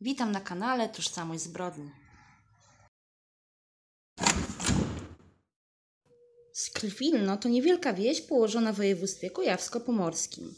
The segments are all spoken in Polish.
Witam na kanale Tożsamość Zbrodni. Skrwilno to niewielka wieś położona w województwie kujawsko-pomorskim.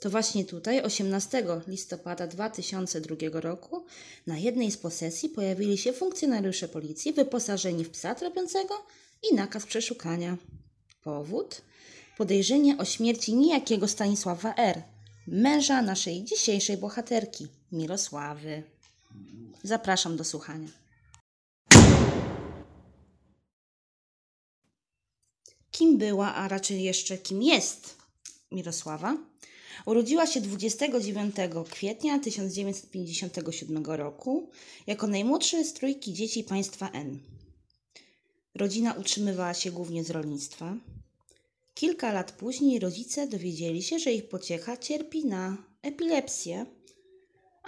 To właśnie tutaj 18 listopada 2002 roku na jednej z posesji pojawili się funkcjonariusze policji wyposażeni w psa tropiącego i nakaz przeszukania. Powód? Podejrzenie o śmierci niejakiego Stanisława R., męża naszej dzisiejszej bohaterki, Mirosławy. Zapraszam do słuchania. Kim była, a raczej jeszcze kim jest Mirosława? Urodziła się 29 kwietnia 1957 roku jako najmłodsze z trójki dzieci państwa N. Rodzina utrzymywała się głównie z rolnictwa. Kilka lat później rodzice dowiedzieli się, że ich pociecha cierpi na epilepsję,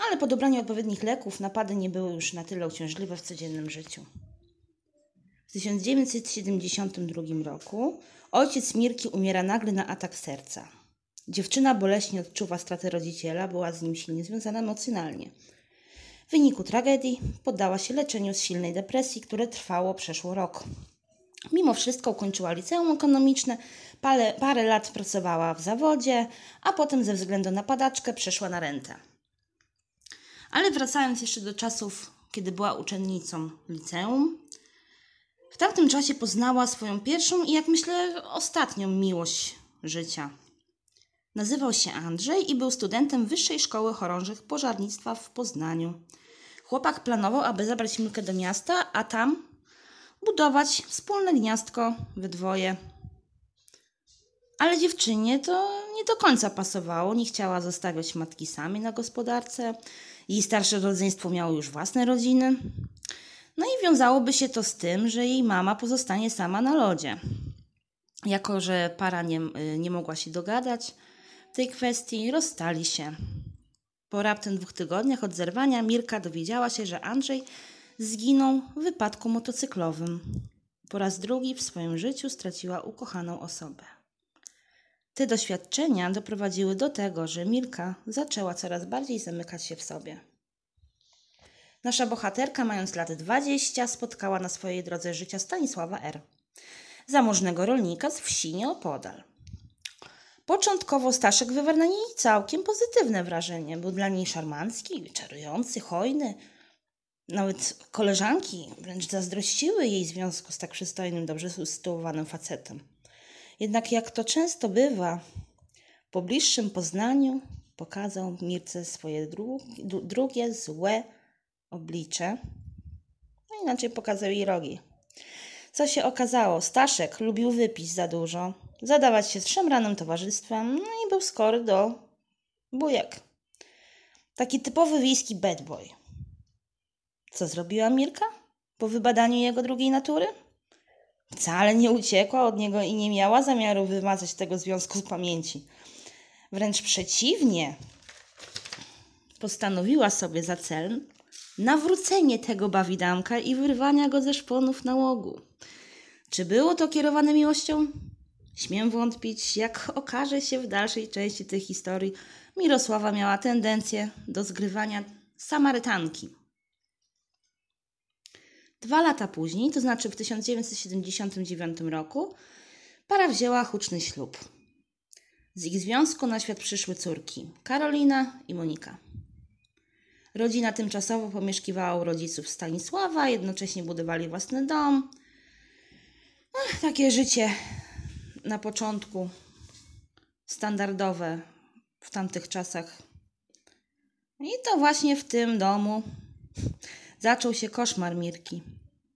ale po dobraniu odpowiednich leków napady nie były już na tyle uciążliwe w codziennym życiu. W 1972 roku ojciec Mirki umiera nagle na atak serca. Dziewczyna boleśnie odczuwa stratę rodziciela, była z nim silnie związana emocjonalnie. W wyniku tragedii poddała się leczeniu z silnej depresji, które trwało przeszło rok. Mimo wszystko ukończyła liceum ekonomiczne, parę, parę lat pracowała w zawodzie, a potem ze względu na padaczkę przeszła na rentę. Ale wracając jeszcze do czasów, kiedy była uczennicą liceum, w tamtym czasie poznała swoją pierwszą i jak myślę ostatnią miłość życia. Nazywał się Andrzej i był studentem Wyższej Szkoły Chorążych Pożarnictwa w Poznaniu. Chłopak planował, aby zabrać Milkę do miasta, a tam budować wspólne gniazdko we dwoje. Ale dziewczynie to nie do końca pasowało, nie chciała zostawiać matki samej na gospodarce. Jej starsze rodzeństwo miało już własne rodziny. No i wiązałoby się to z tym, że jej mama pozostanie sama na lodzie. Jako, że para nie, nie mogła się dogadać w tej kwestii, rozstali się. Po raptem dwóch tygodniach od zerwania Mirka dowiedziała się, że Andrzej zginął w wypadku motocyklowym. Po raz drugi w swoim życiu straciła ukochaną osobę. Te doświadczenia doprowadziły do tego, że Mirka zaczęła coraz bardziej zamykać się w sobie. Nasza bohaterka, mając lat 20, spotkała na swojej drodze życia Stanisława R., zamożnego rolnika z wsi nieopodal. Początkowo Staszek wywarł na niej całkiem pozytywne wrażenie. Był dla niej szarmancki, czarujący, hojny. Nawet koleżanki wręcz zazdrościły jej związku z tak przystojnym, dobrze usytuowanym facetem. Jednak jak to często bywa, po bliższym poznaniu pokazał Mirce swoje dru drugie, złe oblicze. No inaczej pokazał jej rogi. Co się okazało? Staszek lubił wypić za dużo, zadawać się szemranym towarzystwem, no i był skory do bujek. Taki typowy wiejski bad boy. Co zrobiła Mirka po wybadaniu jego drugiej natury? Wcale nie uciekła od niego i nie miała zamiaru wymazać tego związku z pamięci. Wręcz przeciwnie, postanowiła sobie za cel nawrócenie tego bawidamka i wyrwania go ze szponów nałogu. Czy było to kierowane miłością? Śmiem wątpić, jak okaże się w dalszej części tej historii, Mirosława miała tendencję do zgrywania Samarytanki. Dwa lata później, to znaczy w 1979 roku, para wzięła huczny ślub. Z ich związku na świat przyszły córki Karolina i Monika. Rodzina tymczasowo pomieszkiwała u rodziców Stanisława, jednocześnie budowali własny dom. Ach, takie życie na początku standardowe w tamtych czasach. I to właśnie w tym domu zaczął się koszmar Mirki.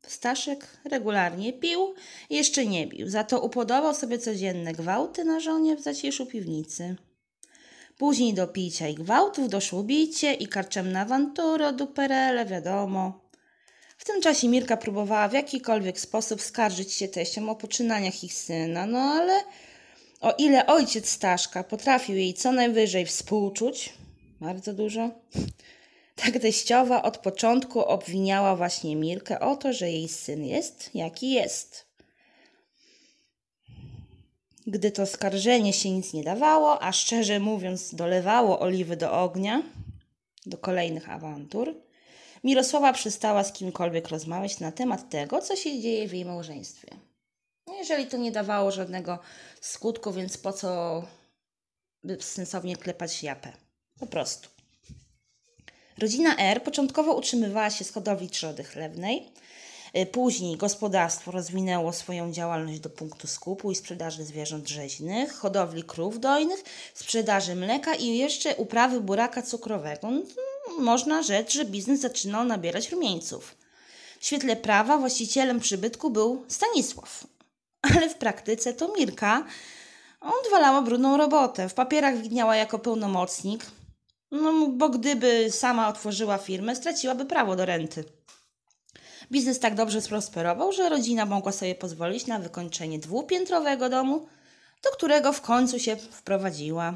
Staszek regularnie pił, jeszcze nie bił, za to upodobał sobie codzienne gwałty na żonie w zacieszu piwnicy. Później do picia i gwałtów doszło bicie i karczemne awantury od uperele, wiadomo. W tym czasie Mirka próbowała w jakikolwiek sposób skarżyć się teściom o poczynaniach ich syna, no ale o ile ojciec Staszka potrafił jej co najwyżej współczuć, bardzo dużo, tak teściowa od początku obwiniała właśnie Mirkę o to, że jej syn jest jaki jest. Gdy to skarżenie się nic nie dawało, a szczerze mówiąc dolewało oliwy do ognia, do kolejnych awantur, Mirosława przestała z kimkolwiek rozmawiać na temat tego, co się dzieje w jej małżeństwie. Jeżeli to nie dawało żadnego skutku, więc po co sensownie klepać japę? Po prostu. Rodzina R początkowo utrzymywała się z hodowli trzody chlewnej. Y, później gospodarstwo rozwinęło swoją działalność do punktu skupu i sprzedaży zwierząt rzeźnych, hodowli krów dojnych, sprzedaży mleka i jeszcze uprawy buraka cukrowego. No, można rzec, że biznes zaczynał nabierać rumieńców. W świetle prawa właścicielem przybytku był Stanisław, ale w praktyce to Mirka odwalała brudną robotę. W papierach widniała jako pełnomocnik, no bo gdyby sama otworzyła firmę, straciłaby prawo do renty. Biznes tak dobrze sprosperował, że rodzina mogła sobie pozwolić na wykończenie dwupiętrowego domu, do którego w końcu się wprowadziła.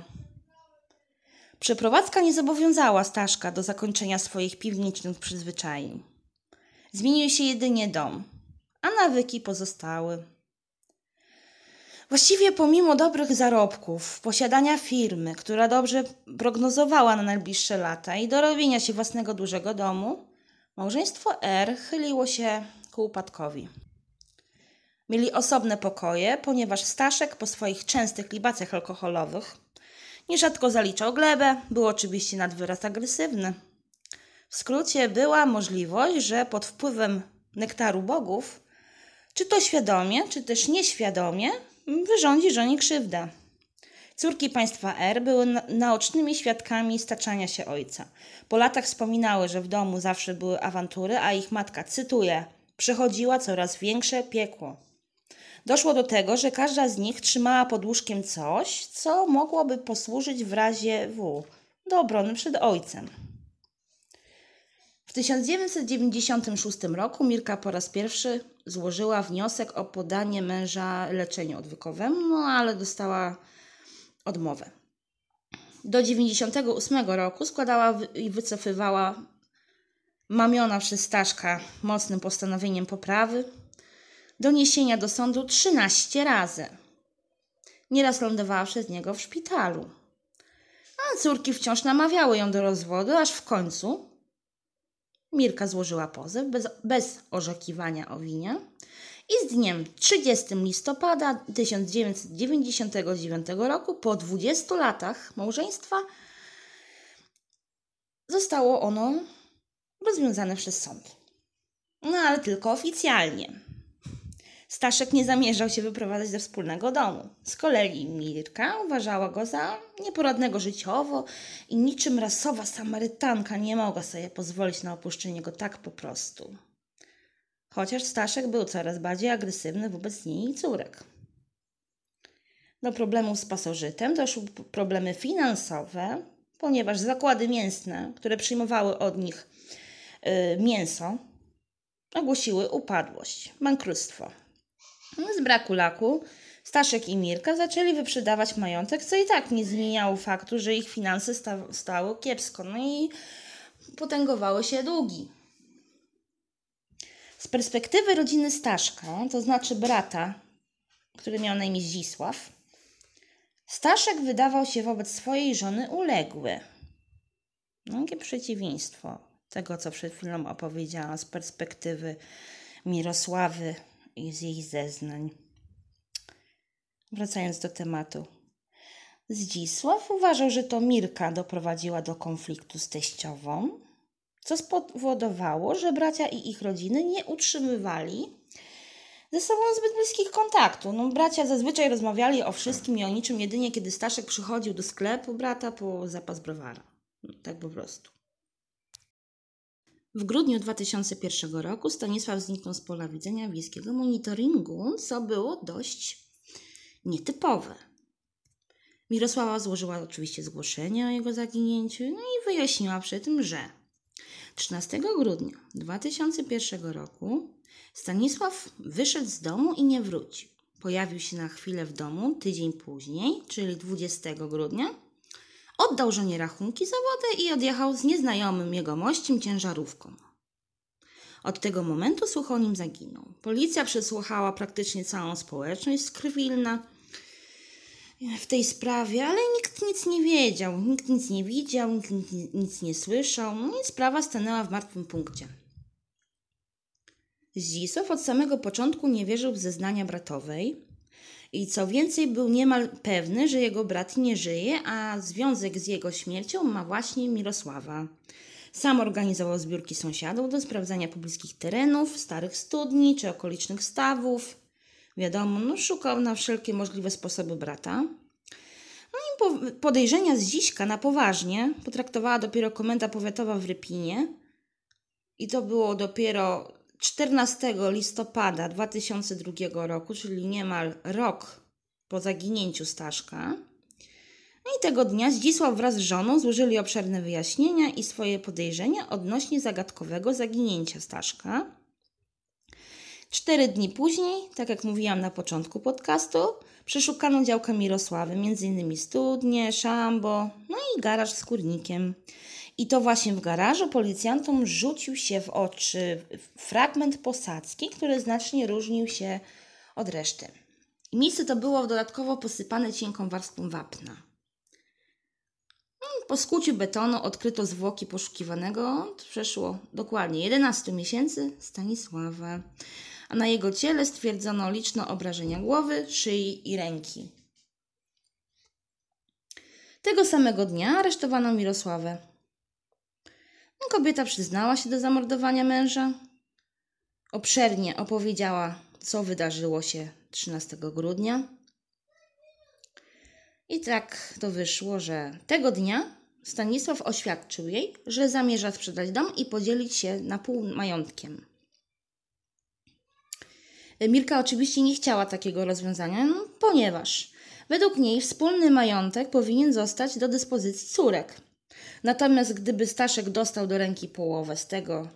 Przeprowadzka nie zobowiązała Staszka do zakończenia swoich piwniczych przyzwyczajeń. Zmienił się jedynie dom, a nawyki pozostały. Właściwie pomimo dobrych zarobków, posiadania firmy, która dobrze prognozowała na najbliższe lata i dorobienia się własnego dużego domu, małżeństwo R chyliło się ku upadkowi. Mieli osobne pokoje, ponieważ Staszek po swoich częstych libacjach alkoholowych nierzadko zaliczał glebę, był oczywiście nad wyraz agresywny. W skrócie była możliwość, że pod wpływem nektaru bogów, czy to świadomie, czy też nieświadomie, wyrządzi żonie krzywdę. Córki państwa R były naocznymi świadkami staczania się ojca. Po latach wspominały, że w domu zawsze były awantury, a ich matka, cytuję, przechodziła coraz większe piekło. Doszło do tego, że każda z nich trzymała pod łóżkiem coś, co mogłoby posłużyć w razie W do obrony przed ojcem. W 1996 roku Mirka po raz pierwszy złożyła wniosek o podanie męża leczeniu odwykowemu, no ale dostała odmowę. Do 1998 roku składała i wycofywała mamiona przez Staszka mocnym postanowieniem poprawy doniesienia do sądu 13 razy. Nieraz lądowała przez niego w szpitalu. A córki wciąż namawiały ją do rozwodu, aż w końcu Mirka złożyła pozew bez, bez orzekiwania o winie i z dniem 30 listopada 1999 roku, po 20 latach małżeństwa, zostało ono rozwiązane przez sąd. No ale tylko oficjalnie. Staszek nie zamierzał się wyprowadzać do wspólnego domu. Z kolei Mirka uważała go za nieporadnego życiowo i niczym rasowa Samarytanka nie mogła sobie pozwolić na opuszczenie go tak po prostu. Chociaż Staszek był coraz bardziej agresywny wobec niej i córek. Do problemów z pasożytem doszły problemy finansowe, ponieważ zakłady mięsne, które przyjmowały od nich y, mięso, ogłosiły upadłość, bankructwo. Z braku laku Staszek i Mirka zaczęli wyprzedawać majątek, co i tak nie zmieniało faktu, że ich finanse sta stały kiepsko. No i potęgowały się długi. Z perspektywy rodziny Staszka, to znaczy brata, który miał na imię Zdzisław, Staszek wydawał się wobec swojej żony uległy. No, jakie przeciwieństwo tego, co przed chwilą opowiedziałam z perspektywy Mirosławy i z jej zeznań. Wracając do tematu. Zdzisław uważał, że to Mirka doprowadziła do konfliktu z teściową, co spowodowało, że bracia i ich rodziny nie utrzymywali ze sobą zbyt bliskich kontaktów. No, bracia zazwyczaj rozmawiali o wszystkim i o niczym jedynie, kiedy Staszek przychodził do sklepu brata po zapas browara. No, tak po prostu. W grudniu 2001 roku Stanisław zniknął z pola widzenia wiejskiego monitoringu, co było dość nietypowe. Mirosława złożyła oczywiście zgłoszenie o jego zaginięciu no i wyjaśniła przy tym, że 13 grudnia 2001 roku Stanisław wyszedł z domu i nie wrócił. Pojawił się na chwilę w domu tydzień później, czyli 20 grudnia, Oddał żonie rachunki za wodę i odjechał z nieznajomym jego mościem ciężarówką. Od tego momentu słuch o nim zaginął. Policja przesłuchała praktycznie całą społeczność z w tej sprawie, ale nikt nic nie wiedział, nikt nic nie widział, nikt nic nie słyszał, no i sprawa stanęła w martwym punkcie. Zdzisław od samego początku nie wierzył w zeznania bratowej i co więcej był niemal pewny, że jego brat nie żyje, a związek z jego śmiercią ma właśnie Mirosława. Sam organizował zbiórki sąsiadów do sprawdzania pobliskich terenów, starych studni czy okolicznych stawów. Wiadomo, no, szukał na wszelkie możliwe sposoby brata. No i podejrzenia z Dziśka na poważnie potraktowała dopiero komenda powiatowa w Rypinie. I to było dopiero 14 listopada 2002 roku, czyli niemal rok po zaginięciu Staszka. No i tego dnia Zdzisław wraz z żoną złożyli obszerne wyjaśnienia i swoje podejrzenia odnośnie zagadkowego zaginięcia Staszka. Cztery dni później, tak jak mówiłam na początku podcastu, przeszukano działkę Mirosławy, m.in. studnie, szambo, no i garaż z kurnikiem. I to właśnie w garażu policjantom rzucił się w oczy fragment posadzki, który znacznie różnił się od reszty. Miejsce to było dodatkowo posypane cienką warstwą wapna. Po skuciu betonu odkryto zwłoki poszukiwanego. Przeszło dokładnie 11 miesięcy Stanisława, a na jego ciele stwierdzono liczne obrażenia głowy, szyi i ręki. Tego samego dnia aresztowano Mirosławę. Kobieta przyznała się do zamordowania męża. Obszernie opowiedziała, co wydarzyło się 13 grudnia. I tak to wyszło, że tego dnia Stanisław oświadczył jej, że zamierza sprzedać dom i podzielić się na pół majątkiem. Mirka oczywiście nie chciała takiego rozwiązania, no, ponieważ według niej wspólny majątek powinien zostać do dyspozycji córek. Natomiast gdyby Staszek dostał do ręki połowę z tego,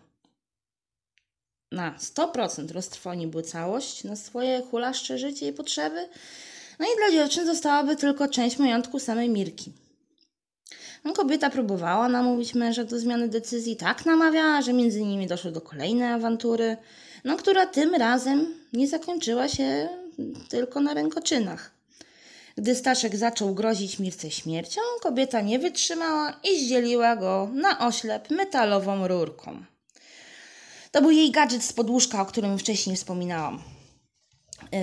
na 100% roztrwoniłby całość na swoje hulaszcze życie i potrzeby, no i dla dziewczyn zostałaby tylko część majątku samej Mirki. No, kobieta próbowała namówić męża do zmiany decyzji, tak namawiała, że między nimi doszło do kolejnej awantury, no, która tym razem nie zakończyła się tylko na rękoczynach. Gdy Staszek zaczął grozić Mirce śmiercią, kobieta nie wytrzymała i zdzieliła go na oślep metalową rurką. To był jej gadżet z podłóżka, o którym wcześniej wspominałam.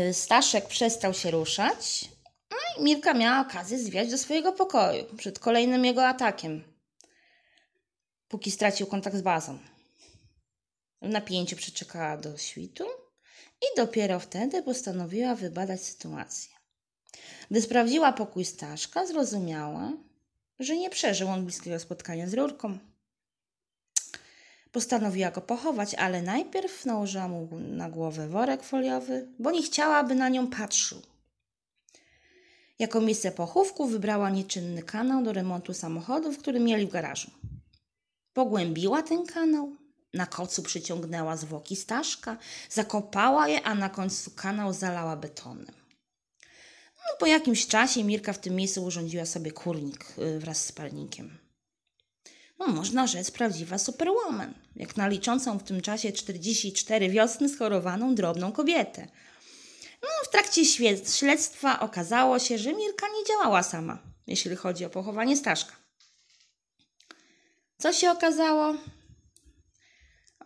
Y, Staszek przestał się ruszać, no i Mirka miała okazję zwiać do swojego pokoju przed kolejnym jego atakiem, póki stracił kontakt z bazą. W napięciu przeczekała do świtu i dopiero wtedy postanowiła wybadać sytuację. Gdy sprawdziła pokój Staszka, zrozumiała, że nie przeżył on bliskiego spotkania z rurką. Postanowiła go pochować, ale najpierw nałożyła mu na głowę worek foliowy, bo nie chciała, aby na nią patrzył. Jako miejsce pochówku wybrała nieczynny kanał do remontu samochodów, który mieli w garażu. Pogłębiła ten kanał, na kocu przyciągnęła zwłoki Staszka, zakopała je, a na końcu kanał zalała betonem. No, po jakimś czasie Mirka w tym miejscu urządziła sobie kurnik y, wraz z palnikiem. No, można rzec prawdziwa superwoman, jak na liczącą w tym czasie 44 wiosny schorowaną drobną kobietę. No, w trakcie śledztwa okazało się, że Mirka nie działała sama, jeśli chodzi o pochowanie Staszka. Co się okazało?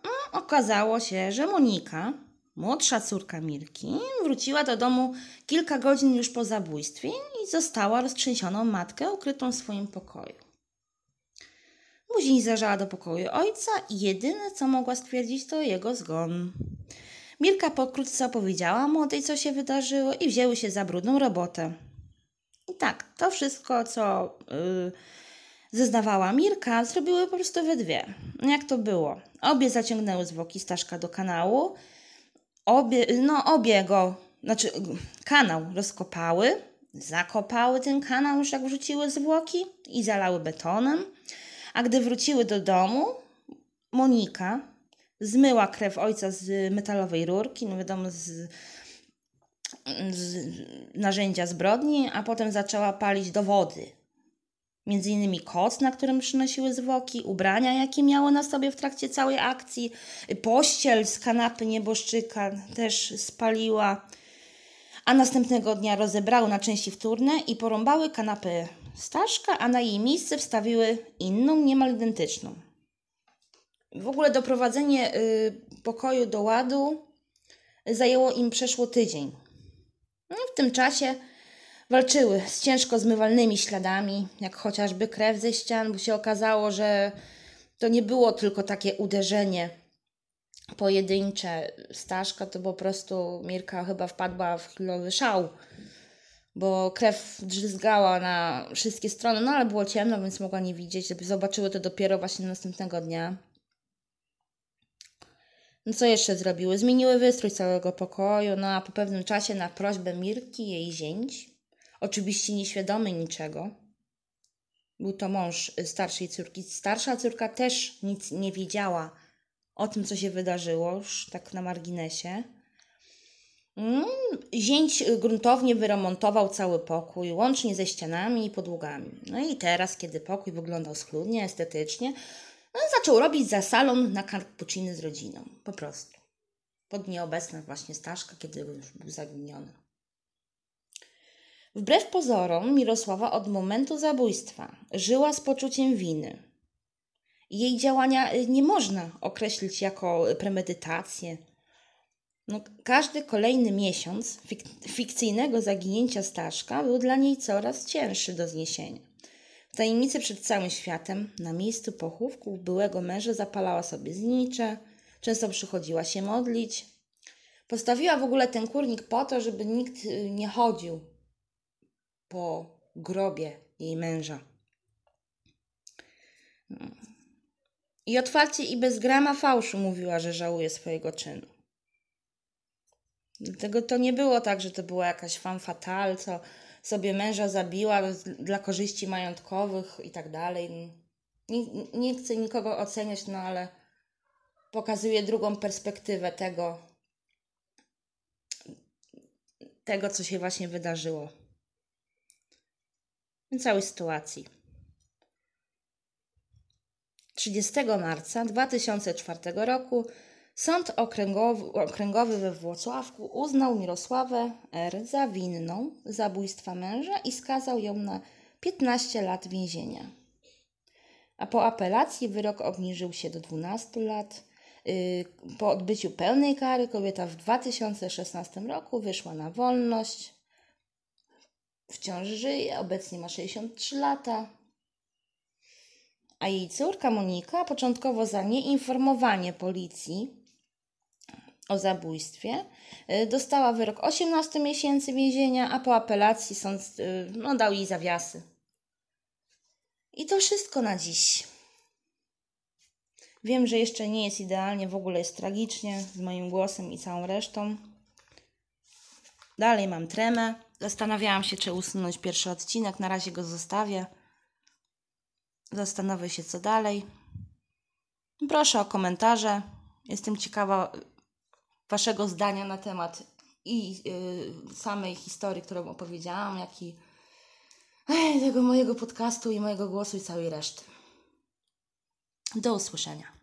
No, okazało się, że Monika, Młodsza córka Mirki wróciła do domu kilka godzin już po zabójstwie i została roztrzęsioną matkę ukrytą w swoim pokoju. Później zajrzała do pokoju ojca i jedyne co mogła stwierdzić to jego zgon. Mirka pokrótce opowiedziała młodej co się wydarzyło i wzięły się za brudną robotę. I tak, to wszystko co yy, zeznawała Mirka zrobiły po prostu we dwie. Jak to było? Obie zaciągnęły zwłoki Staszka do kanału obie, no obie go, znaczy kanał rozkopały, zakopały ten kanał już jak wrzuciły zwłoki i zalały betonem. A gdy wróciły do domu, Monika zmyła krew ojca z metalowej rurki, no wiadomo, z, z narzędzia zbrodni, a potem zaczęła palić do wody Między innymi koc, na którym przynosiły zwłoki, ubrania, jakie miały na sobie w trakcie całej akcji, pościel z kanapy nieboszczyka też spaliła. a następnego dnia rozebrały na części wtórne i porąbały kanapę Staszka, a na jej miejsce wstawiły inną, niemal identyczną. W ogóle doprowadzenie y, pokoju do ładu zajęło im przeszło tydzień. No, w tym czasie walczyły z ciężko zmywalnymi śladami, jak chociażby krew ze ścian, bo się okazało, że to nie było tylko takie uderzenie pojedyncze Staszka, to po prostu Mirka chyba wpadła w chwilowy szał, bo krew drzyzgała na wszystkie strony, no ale było ciemno, więc mogła nie widzieć. Zobaczyły to dopiero właśnie następnego dnia. No co jeszcze zrobiły? Zmieniły wystrój całego pokoju, no a po pewnym czasie na prośbę Mirki jej zięć, oczywiście nieświadomy niczego, był to mąż starszej córki. Starsza córka też nic nie wiedziała o tym, co się wydarzyło, już tak na marginesie. Mm, Zięć gruntownie wyremontował cały pokój, łącznie ze ścianami i podłogami. No i teraz, kiedy pokój wyglądał schludnie, estetycznie, no, zaczął robić za salon na cappucciny z rodziną. Po prostu. Pod nieobecność właśnie Staszka, kiedy już był zaginiony. Wbrew pozorom, Mirosława od momentu zabójstwa żyła z poczuciem winy. Jej działania y, nie można określić jako premedytację. No, każdy kolejny miesiąc fik- fikcyjnego zaginięcia Staszka był dla niej coraz cięższy do zniesienia. W tajemnicy przed całym światem, na miejscu pochówku byłego męża zapalała sobie znicze, często przychodziła się modlić. Postawiła w ogóle ten kurnik po to, żeby nikt y, nie chodził po grobie jej męża. I otwarcie i bez grama fałszu mówiła, że żałuje swojego czynu. Dlatego to nie było tak, że to była jakaś femme fatale, co sobie męża zabiła dla korzyści majątkowych i tak dalej. Nie, nie chcę nikogo oceniać, no ale pokazuje drugą perspektywę tego, tego, co się właśnie wydarzyło. Całej sytuacji. 30 marca 2004 roku Sąd Okręgowy, Okręgowy we Włocławku uznał Mirosławę R. za winną zabójstwa męża i skazał ją na 15 lat więzienia. A po apelacji wyrok obniżył się do 12 lat. Yy, Po odbyciu pełnej kary kobieta w 2016 roku wyszła na wolność. Wciąż żyje, obecnie ma 63 lata a jej córka Monika początkowo za nieinformowanie policji o zabójstwie y, dostała wyrok 18 miesięcy więzienia, a po apelacji sąd y, no, dał jej zawiasy. I to wszystko na dziś. Wiem, że jeszcze nie jest idealnie, w ogóle jest tragicznie z moim głosem i całą resztą. Dalej mam tremę. Zastanawiałam się, czy usunąć pierwszy odcinek. Na razie go zostawię. Zastanowię się, co dalej. Proszę o komentarze. Jestem ciekawa Waszego zdania na temat i y, samej historii, którą opowiedziałam, jak i ej, tego mojego podcastu i mojego głosu i całej reszty. Do usłyszenia.